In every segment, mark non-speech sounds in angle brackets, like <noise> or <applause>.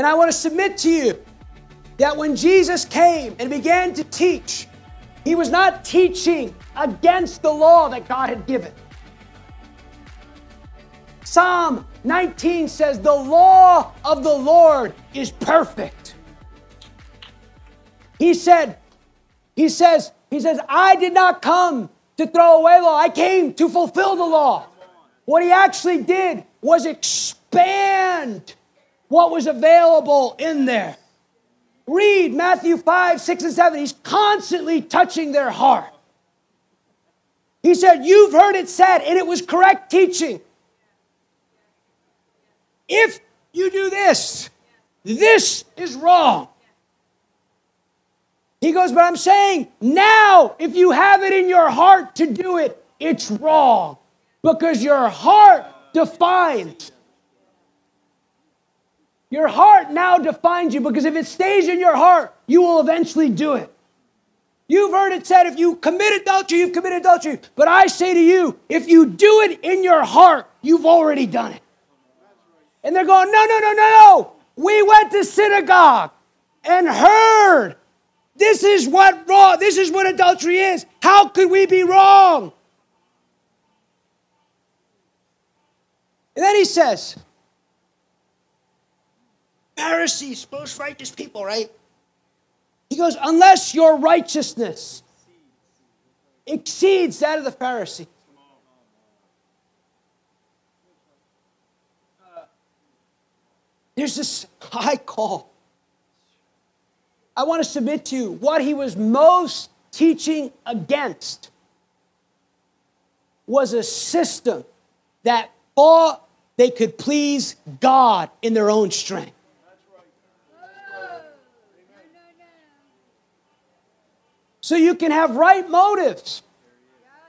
And I want to submit to you that when Jesus came and began to teach, he was not teaching against the law that God had given. Psalm 19 says, The law of the Lord is perfect. He said, He says, He says, I did not come to throw away law, I came to fulfill the law. What he actually did was expand what was available in there. Read Matthew 5, 6, and 7. He's constantly touching their heart. He said, You've heard it said, and it was correct teaching. If you do this, this is wrong. He goes, But I'm saying now, if you have it in your heart to do it, it's wrong because your heart defines your heart now defines you because if it stays in your heart, you will eventually do it. You've heard it said if you commit adultery, you've committed adultery. But I say to you, if you do it in your heart, you've already done it. And they're going, no, no, no, no, no. We went to synagogue and heard this is what wrong, this is what adultery is. How could we be wrong? And then he says, Pharisees, most righteous people, right? He goes, unless your righteousness exceeds that of the Pharisee. There's this high call. I want to submit to you what he was most teaching against was a system that thought they could please God in their own strength. So you can have right motives.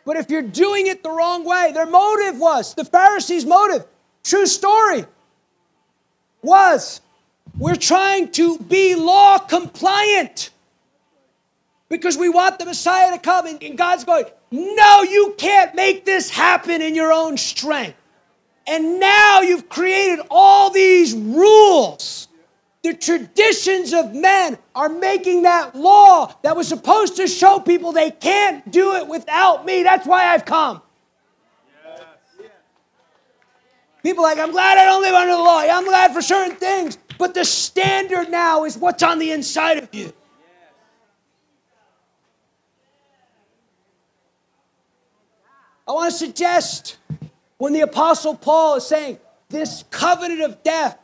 But if you're doing it the wrong way, their motive was, the Pharisees' motive, true story, was we're trying to be law compliant because we want the Messiah to come. And, God's going, no, you can't make this happen in your own strength. And now you've created all these rules the traditions of men are making that law that was supposed to show people they can't do it without me. That's why I've come. People like, I'm glad I don't live under the law. I'm glad for certain things. But the standard now is what's on the inside of you. I want to suggest when the Apostle Paul is saying this covenant of death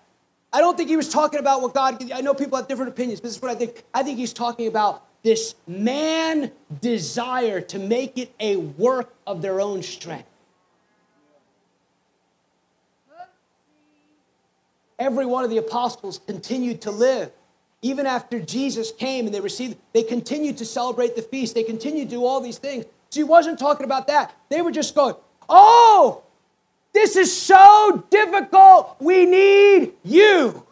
I don't think he was talking about what God, I know people have different opinions, but this is what I think. I think he's talking about this man desire to make it a work of their own strength. Every one of the apostles continued to live. Even after Jesus came and they received, they continued to celebrate the feast. They continued to do all these things. So he wasn't talking about that. They were just going, oh, this is so difficult. We need you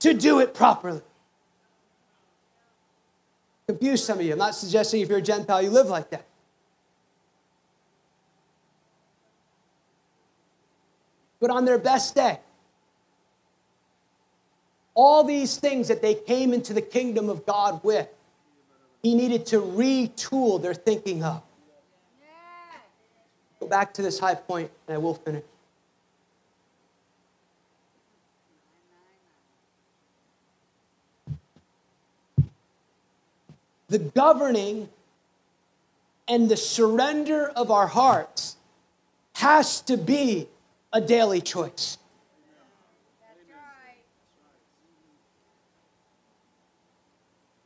to do it properly. Confuse some of you. I'm not suggesting if you're a Gentile, you live like that. But on their best day, all these things that they came into the kingdom of God with, he needed to retool their thinking of. Go back to this high point, and I will finish. the governing and the surrender of our hearts has to be a daily choice.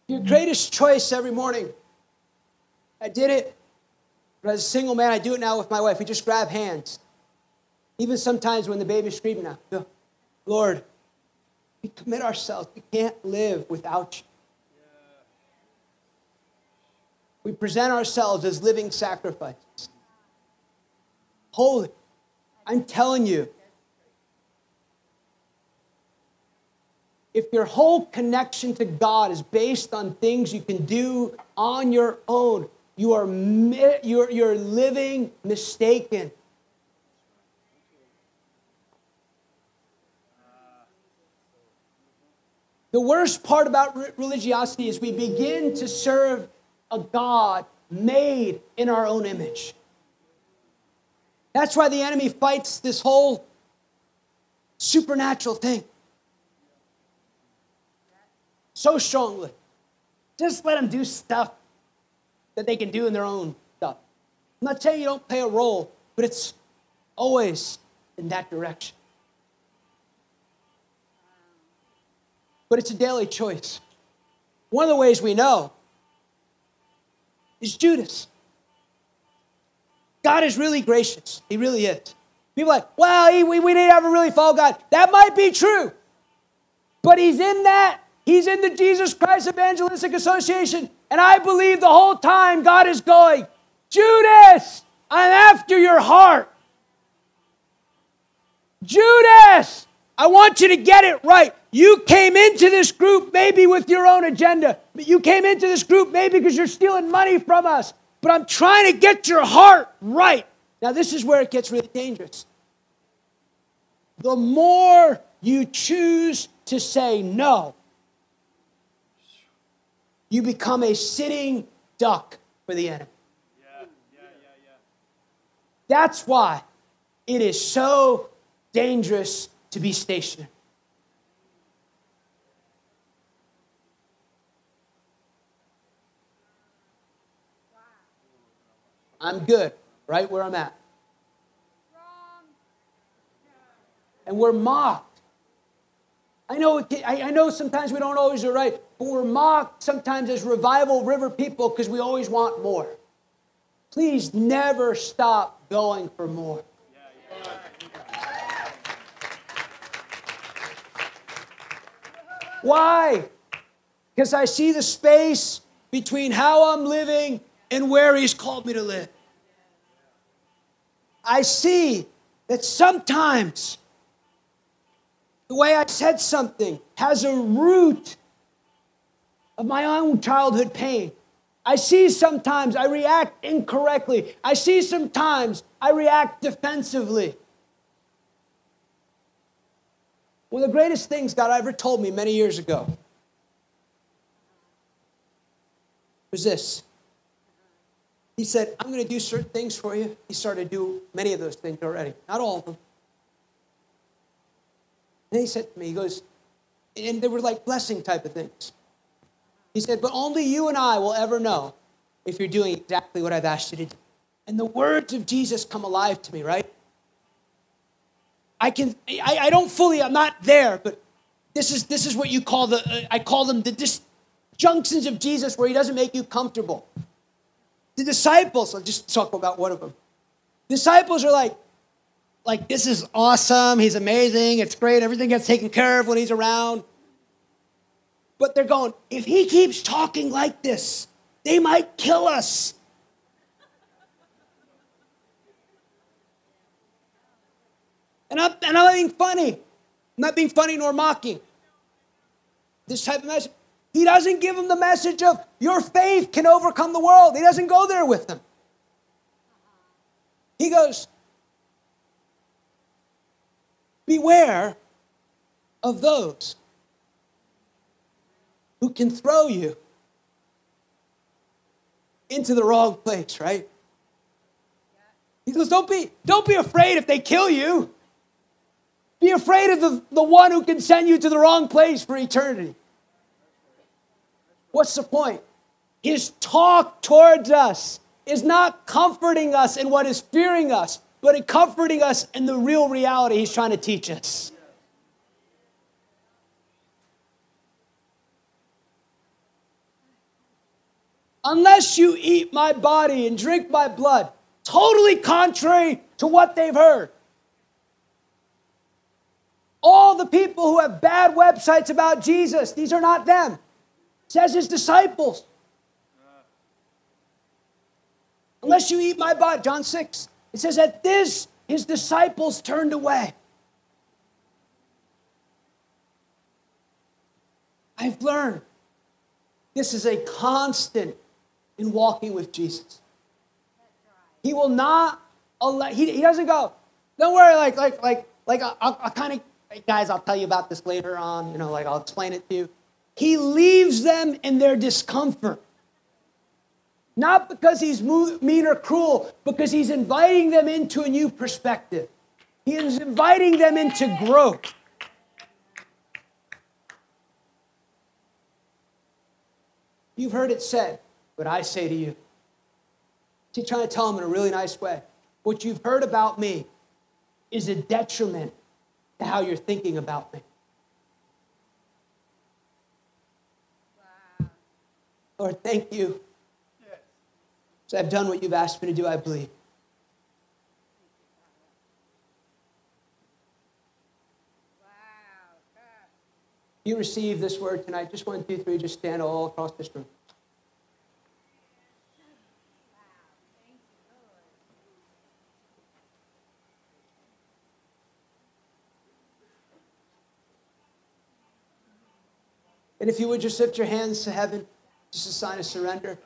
Your greatest choice every morning. I did it, but as a single man, I do it now with my wife. We just grab hands. Even sometimes when the baby's screaming out, Lord, we commit ourselves. We can't live without you. We present ourselves as living sacrifices. Holy. I'm telling you, if your whole connection to God is based on things you can do on your own, you are you're, you're living mistaken. The worst part about religiosity is we begin to serve a God made in our own image. That's why the enemy fights this whole supernatural thing so strongly. Just let him do stuff that they can do in their own stuff. I'm not saying you don't play a role, but it's always in that direction. But it's a daily choice. One of the ways we know is Judas. God is really gracious. He really is. People are like, well, he, we, we didn't ever really follow God. That might be true. But he's in that. He's in the Jesus Christ Evangelistic Association. And I believe the whole time God is going, Judas, I'm after your heart. Judas, I want you to get it right. You came into this group maybe with your own agenda, but you came into this group maybe because you're stealing money from us but I'm trying to get your heart right. Now, this is where it gets really dangerous. The more you choose to say no, you become a sitting duck for the enemy. Yeah, yeah, yeah, That's why it is so dangerous to be stationary. I'm good right where I'm at. And we're mocked. I know, I know sometimes we don't always do right, but we're mocked sometimes as revival river people because we always want more. Please never stop going for more. Why? Because I see the space between how I'm living and where He's called me to live. I see that sometimes the way I said something has a root of my own childhood pain. I see sometimes I react incorrectly. I see sometimes I react defensively. One of the greatest things God ever told me many years ago was this he said, I'm going to do certain things for you. He started to do many of those things already, not all of them. And he said to me, he goes, and they were like blessing type of things. He said, but only you and I will ever know if you're doing exactly what I've asked you to do. And the words of Jesus come alive to me, right? I can, I, I don't fully, I'm not there, but this is, this is what you call the, uh, I call them the disjunctions of Jesus where he doesn't make you comfortable. The disciples, I'll just talk about one of them. Disciples are like, like, this is awesome. He's amazing. It's great. Everything gets taken care of when he's around. But they're going, if he keeps talking like this, they might kill us. And I'm, and I'm not being funny. I'm not being funny nor mocking. This type of message. He doesn't give them the message of your faith can overcome the world. He doesn't go there with them. He goes, Beware of those who can throw you into the wrong place, right? He goes, Don't be, don't be afraid if they kill you. Be afraid of the, the one who can send you to the wrong place for eternity. What's the point? His talk towards us is not comforting us in what is fearing us, but in comforting us in the real reality he's trying to teach us. Unless you eat my body and drink my blood, totally contrary to what they've heard. All the people who have bad websites about Jesus, these are not them says his disciples. Unless you eat my body, John 6. It says, at this, his disciples turned away. I've learned this is a constant in walking with Jesus. He will not allow, he, he doesn't go, don't worry, like, like, like, like, I'll, I'll kind of guys, I'll tell you about this later on, you know, like I'll explain it to you. He leaves them in their discomfort. Not because he's mean or cruel, because he's inviting them into a new perspective. He is inviting them into growth. You've heard it said, but I say to you. He's trying to tell them in a really nice way. What you've heard about me is a detriment to how you're thinking about me. Wow. Lord, thank you. Yes. So I've done what you've asked me to do, I believe. you receive this word tonight, just one, two, three, just stand all across this room. And if you would just lift your hands to heaven, just a sign of surrender.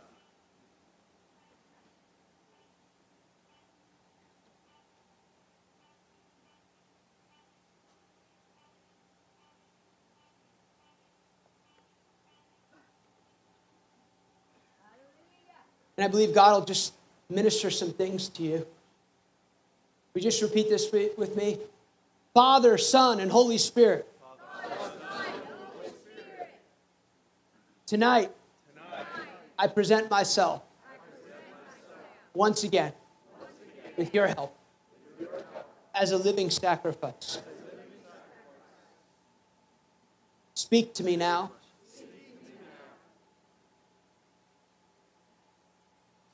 And I believe God will just minister some things to you. We just repeat this with me Father, Son, and Holy Spirit. Tonight, I present myself once again with your help as a living sacrifice. Speak to me now.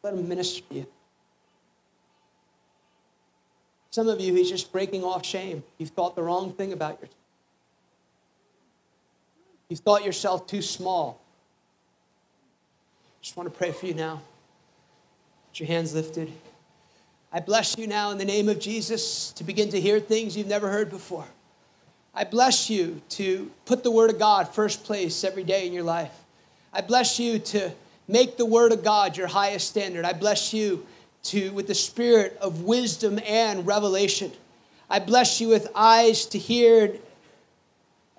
Let him minister to you. Some of you, he's just breaking off shame. You've thought the wrong thing about yourself. You've thought yourself too small. Just want to pray for you now. Put your hands lifted. I bless you now in the name of Jesus to begin to hear things you've never heard before. I bless you to put the Word of God first place every day in your life. I bless you to Make the word of God your highest standard. I bless you to with the spirit of wisdom and revelation. I bless you with eyes to hear,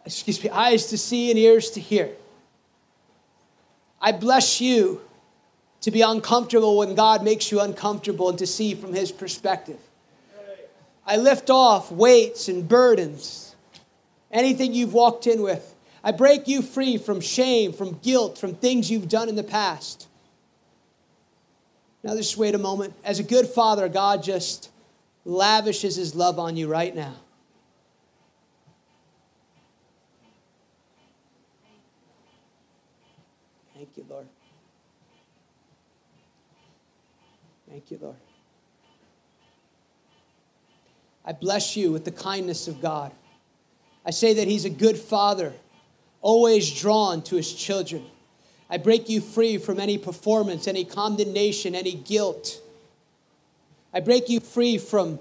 excuse me, eyes to see and ears to hear. I bless you to be uncomfortable when God makes you uncomfortable and to see from his perspective. I lift off weights and burdens, anything you've walked in with. I break you free from shame, from guilt, from things you've done in the past. Now, just wait a moment. As a good father, God just lavishes his love on you right now. Thank you, Lord. Thank you, Lord. I bless you with the kindness of God. I say that He's a good Father always drawn to his children. I break you free from any performance, any condemnation, any guilt. I break you free from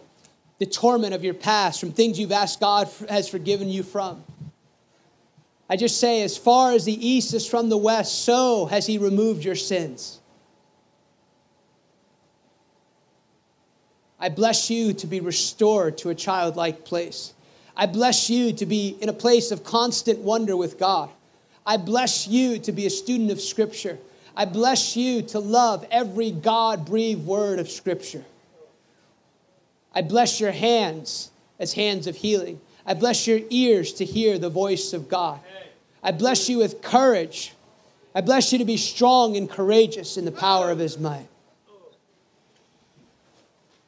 the torment of your past, from things you've asked God has forgiven you from. I just say, as far as the east is from the west, so has He removed your sins. I bless you to be restored to a childlike place. I bless you to be in a place of constant wonder with God. I bless you to be a student of Scripture. I bless you to love every God breathed word of Scripture. I bless your hands as hands of healing. I bless your ears to hear the voice of God. I bless you with courage. I bless you to be strong and courageous in the power of His might.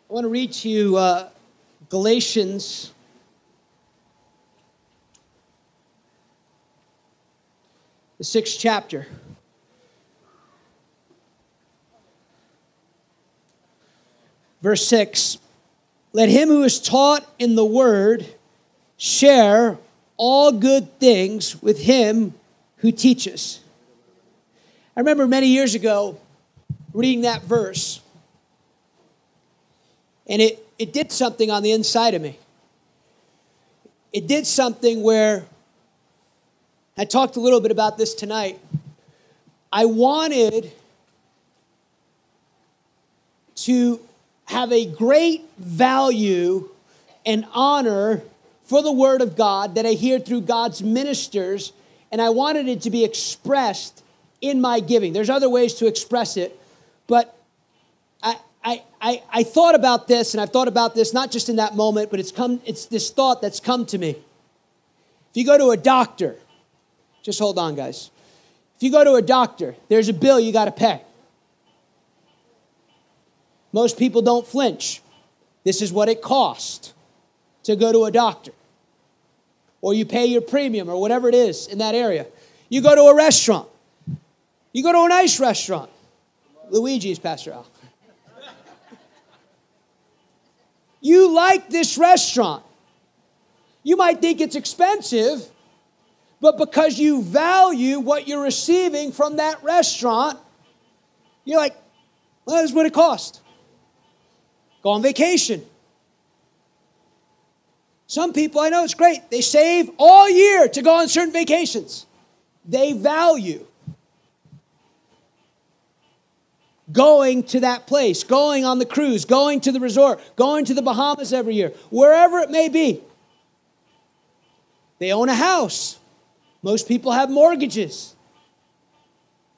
I want to read to you uh, Galatians the sixth chapter. Verse 6 Let him who is taught in the word share all good things with him who teaches. I remember many years ago reading that verse, and it, it did something on the inside of me. It did something where I talked a little bit about this tonight. I wanted to have a great value and honor for the Word of God that I hear through God's ministers, and I wanted it to be expressed in my giving. There's other ways to express it, but I, I, thought about this, and I've thought about this not just in that moment, but it's come, it's this thought that's come to me. If you go to a doctor, just hold on, guys. If you go to a doctor, there's a bill you got to pay. Most people don't flinch. This is what it costs to go to a doctor or you pay your premium or whatever it is in that area. You go to a restaurant. You go to a nice restaurant. Luigi's, Pastor Al. You like this restaurant. You might think it's expensive, but because you value what you're receiving from that restaurant, you're like, well, that's what it costs. Go on vacation. Some people, I know it's great, they save all year to go on certain vacations. They value going to that place, going on the cruise, going to the resort, going to the Bahamas every year, wherever it may be. They own a house. Most people have mortgages.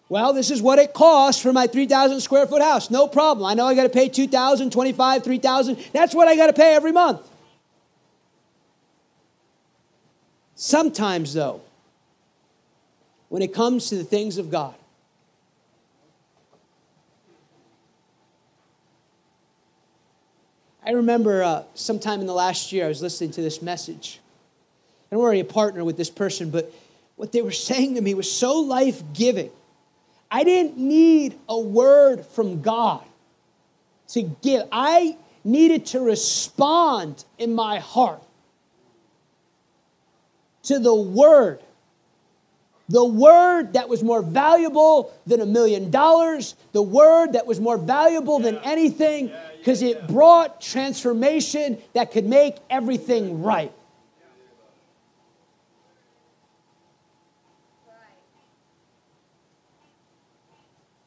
Well, this is what it costs for my 3,000 square foot house. No problem. I know I got to pay 2,000, 25, 3,000. That's what I got to pay every month. Sometimes, though, when it comes to the things of God, I remember uh, sometime in the last year, I was listening to this message. I'm already a partner with this person, but what they were <laughs> saying to me was so life giving. I didn't need a word from God to give, I needed to respond in my heart to the word. The word that was more valuable than a million dollars, the word that was more valuable than anything, because it brought transformation that could make everything right.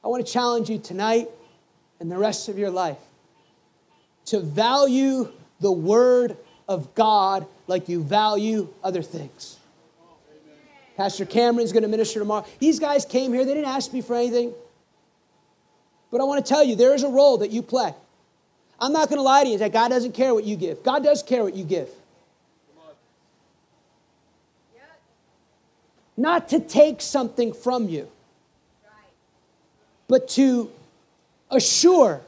I want to challenge you tonight and the rest of your life to value the Word of God like you value other things. Pastor Cameron's going to minister tomorrow. These guys came here, they didn't ask me for anything. But I want to tell you, there is a role that you play. I'm not going to lie to you that God doesn't care what you give. God does care what you give. Not to take something from you, but to assure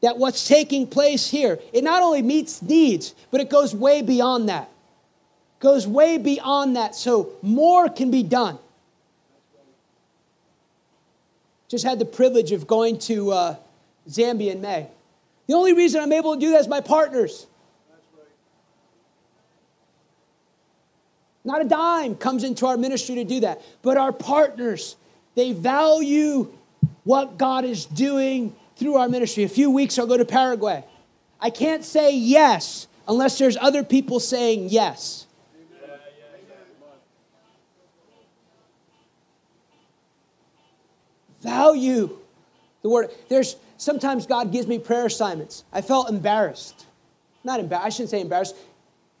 that what's taking place here, it not only meets needs, but it goes way beyond that. Goes way beyond that, so more can be done. Just had the privilege of going to uh, Zambia in May. The only reason I'm able to do that is my partners. Not a dime comes into our ministry to do that, but our partners, they value what God is doing through our ministry. A few weeks I'll go to Paraguay. I can't say yes unless there's other people saying yes. Value the word. There's sometimes God gives me prayer assignments. I felt embarrassed. Not embarrassed, I shouldn't say embarrassed.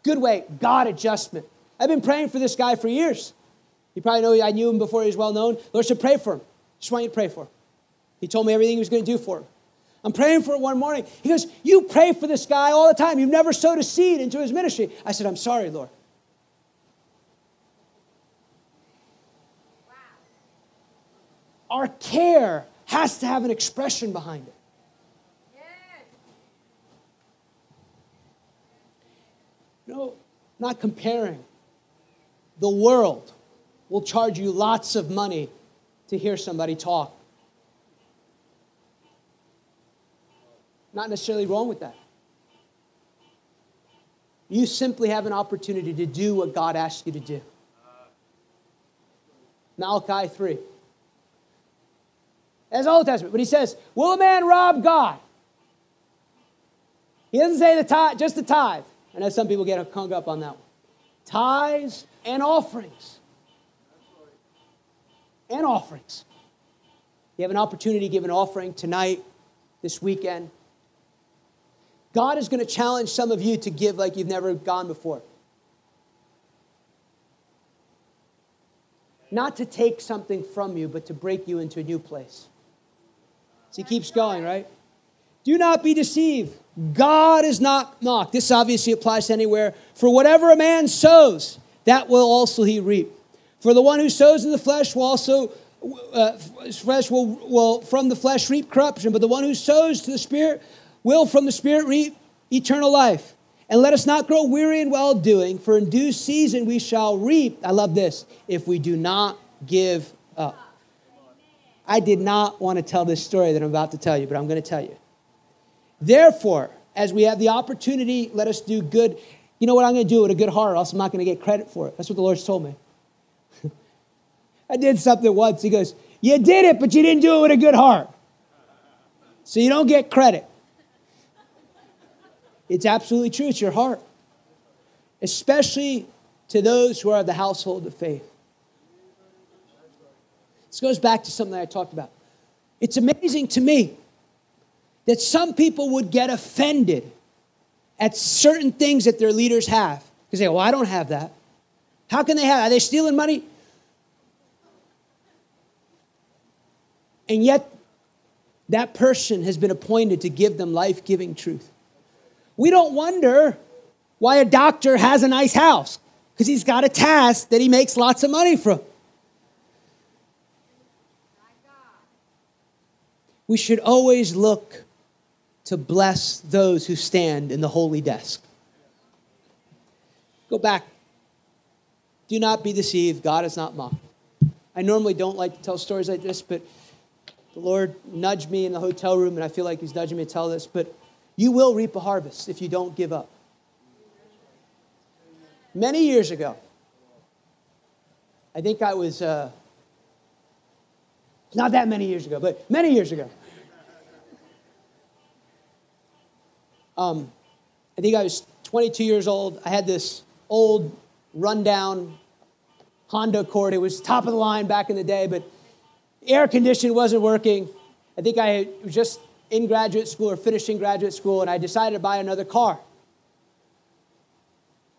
Good way, God adjustment. I've been praying for this guy for years. You probably know I knew him before he was well known. Lord said, pray for him. Just want you to pray for him. He told me everything he was going to do for him. I'm praying for it one morning. He goes, You pray for this guy all the time. You've never sowed a seed into his ministry. I said, I'm sorry, Lord. Wow. Our care has to have an expression behind it. No, not comparing. The world will charge you lots of money to hear somebody talk. Not necessarily wrong with that. You simply have an opportunity to do what God asks you to do. Malachi 3. That's Old Testament. But he says, Will a man rob God? He doesn't say the tithe, just the tithe. I know some people get hung up on that one. Tithes and offerings. And offerings. You have an opportunity to give an offering tonight, this weekend. God is going to challenge some of you to give like you've never gone before. Not to take something from you, but to break you into a new place. So he keeps going, right? Do not be deceived. God is not mocked. This obviously applies anywhere. For whatever a man sows, that will also he reap. For the one who sows in the flesh will also uh, flesh will, will from the flesh reap corruption, but the one who sows to the spirit will from the spirit reap eternal life. And let us not grow weary in well doing, for in due season we shall reap. I love this if we do not give up. I did not want to tell this story that I'm about to tell you, but I'm going to tell you. Therefore, as we have the opportunity, let us do good. You know what I'm going to do with a good heart, else I'm not going to get credit for it. That's what the Lord's told me. <laughs> I did something once. He goes, You did it, but you didn't do it with a good heart. So you don't get credit. It's absolutely true. It's your heart, especially to those who are of the household of faith. This goes back to something I talked about. It's amazing to me that some people would get offended at certain things that their leaders have. Because they go, well, I don't have that. How can they have? Are they stealing money? And yet, that person has been appointed to give them life giving truth. We don't wonder why a doctor has a nice house because he's got a task that he makes lots of money from. We should always look to bless those who stand in the holy desk. Go back. Do not be deceived. God is not mocked. I normally don't like to tell stories like this, but the Lord nudged me in the hotel room, and I feel like He's nudging me to tell this. But you will reap a harvest if you don't give up. Many years ago, I think I was, uh, not that many years ago, but many years ago. Um, I think I was 22 years old. I had this old, rundown Honda Accord. It was top of the line back in the day, but air conditioning wasn't working. I think I was just in graduate school or finishing graduate school, and I decided to buy another car.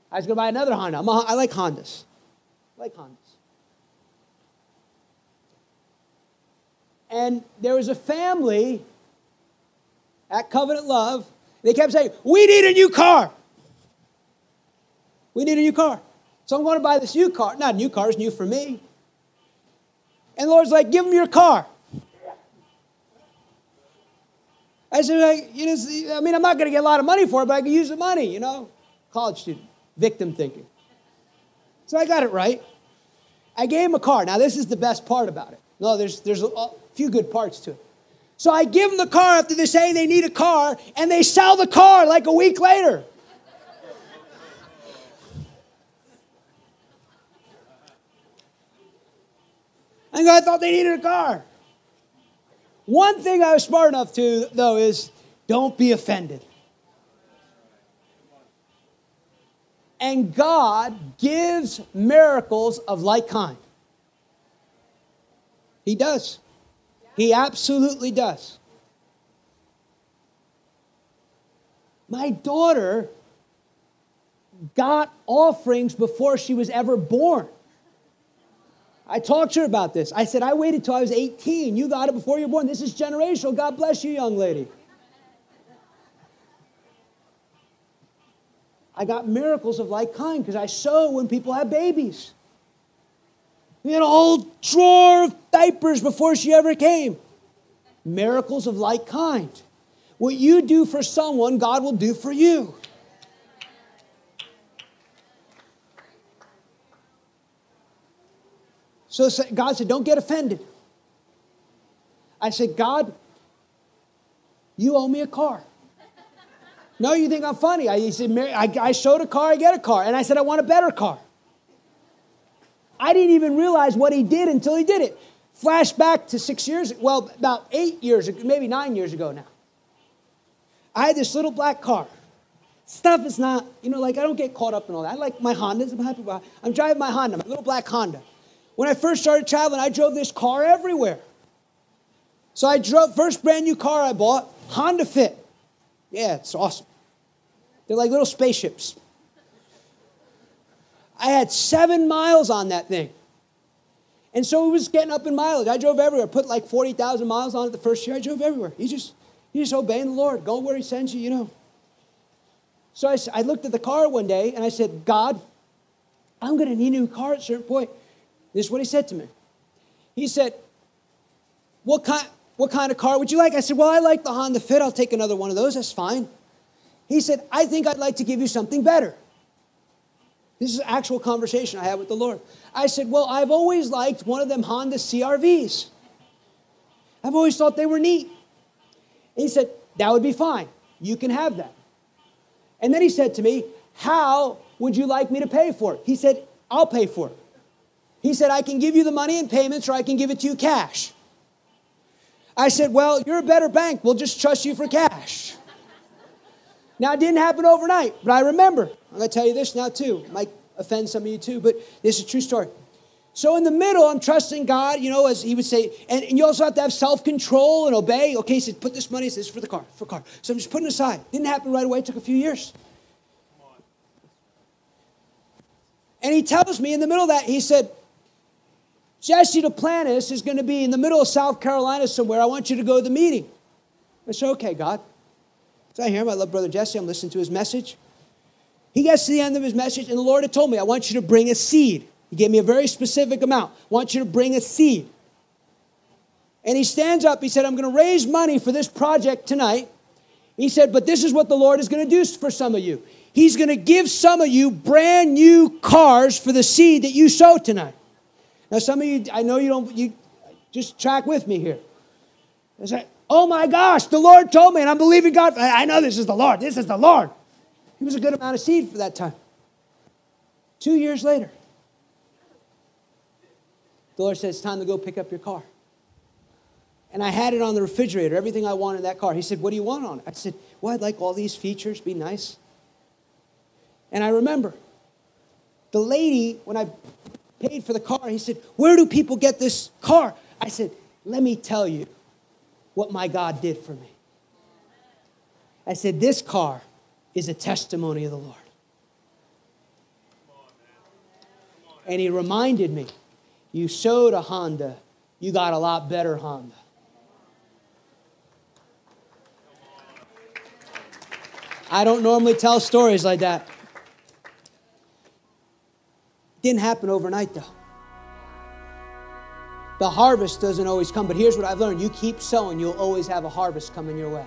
I was going to buy another Honda. A, i like Hondas. I like Hondas. And there was a family at Covenant Love. They kept saying, We need a new car. We need a new car. So I'm going to buy this new car. Not a new car, it's new for me. And the Lord's like, Give them your car. I said, like, you know, I mean, I'm not going to get a lot of money for it, but I can use the money, you know. College student, victim thinking. So I got it right. I gave him a car. Now, this is the best part about it. No, there's, there's a few good parts to it. So I give them the car after they say they need a car, and they sell the car like a week later. And I thought they needed a car. One thing I was smart enough to, though, is don't be offended. And God gives miracles of like kind. He does. He absolutely does. My daughter got offerings before she was ever born. I talked to her about this. I said, I waited till I was 18. You got it before you were born. This is generational. God bless you, young lady. I got miracles of like kind because I sow when people have babies. We had a whole drawer of diapers before she ever came. Miracles of like kind. What you do for someone, God will do for you. So God said, Don't get offended. I said, God, you owe me a car. no, you think I'm funny. I, said, I, showed a car, I get a car. And I said, I want a better car. I didn't even realize what he did until he did it. Flash back to six years, well, about eight years, maybe nine years ago now. I had this little black car. Stuff is not, you know, like I don't get caught up in all that. I like my Hondas. I'm happy about I'm driving my Honda, my little black Honda. When I first started traveling, I drove this car everywhere. So I drove, first brand new car I bought, Honda Fit. Yeah, it's awesome. They're like little spaceships. I had seven miles on that thing. And so he was getting up in mileage. I drove everywhere, put like 40,000 miles on it the first year. I drove everywhere. He just, he just obeying the Lord, going where he sends you, you know. So I, I looked at the car one day and I said, God, I'm going to need a new car at a certain point. This is what he said to me. He said, what kind, what kind of car would you like? I said, Well, I like the Honda Fit. I'll take another one of those. That's fine. He said, I think I'd like to give you something better. This is an actual conversation I had with the Lord. I said, Well, I've always liked one of them Honda CRVs. I've always thought they were neat. And he said, That would be fine. You can have that. And then he said to me, How would you like me to pay for it? He said, I'll pay for it. He said, I can give you the money in payments or I can give it to you cash. I said, Well, you're a better bank. We'll just trust you for cash. Now, it didn't happen overnight, but I remember. I'm going to tell you this now, too. It might offend some of you, too, but this is a true story. So, in the middle, I'm trusting God, you know, as he would say, and, and you also have to have self control and obey. Okay, he said, Put this money, this is for the car, for car. So, I'm just putting it aside. Didn't happen right away, it took a few years. And he tells me in the middle of that, he said, Jesse Duplantis is going to be in the middle of South Carolina somewhere. I want you to go to the meeting. I said, okay, God. So I hear him. I love Brother Jesse. I'm listening to his message. He gets to the end of his message, and the Lord had told me, I want you to bring a seed. He gave me a very specific amount. I want you to bring a seed. And he stands up. He said, I'm going to raise money for this project tonight. He said, but this is what the Lord is going to do for some of you. He's going to give some of you brand new cars for the seed that you sow tonight. Now, some of you, I know you don't, you just track with me here. It's like, oh my gosh, the Lord told me, and I'm believing God. I know this is the Lord. This is the Lord. He was a good amount of seed for that time. Two years later, the Lord said, It's time to go pick up your car. And I had it on the refrigerator, everything I wanted in that car. He said, What do you want on it? I said, Well, I'd like all these features, be nice. And I remember the lady, when I paid for the car. He said, Where do people get this car? I said, Let me tell you what my God did for me. I said, This car is a testimony of the Lord. And he reminded me, You sowed a Honda, you got a lot better Honda. I don't normally tell stories like that. Didn't happen overnight, though. The harvest doesn't always come, but here's what I've learned you keep sowing, you'll always have a harvest coming your way.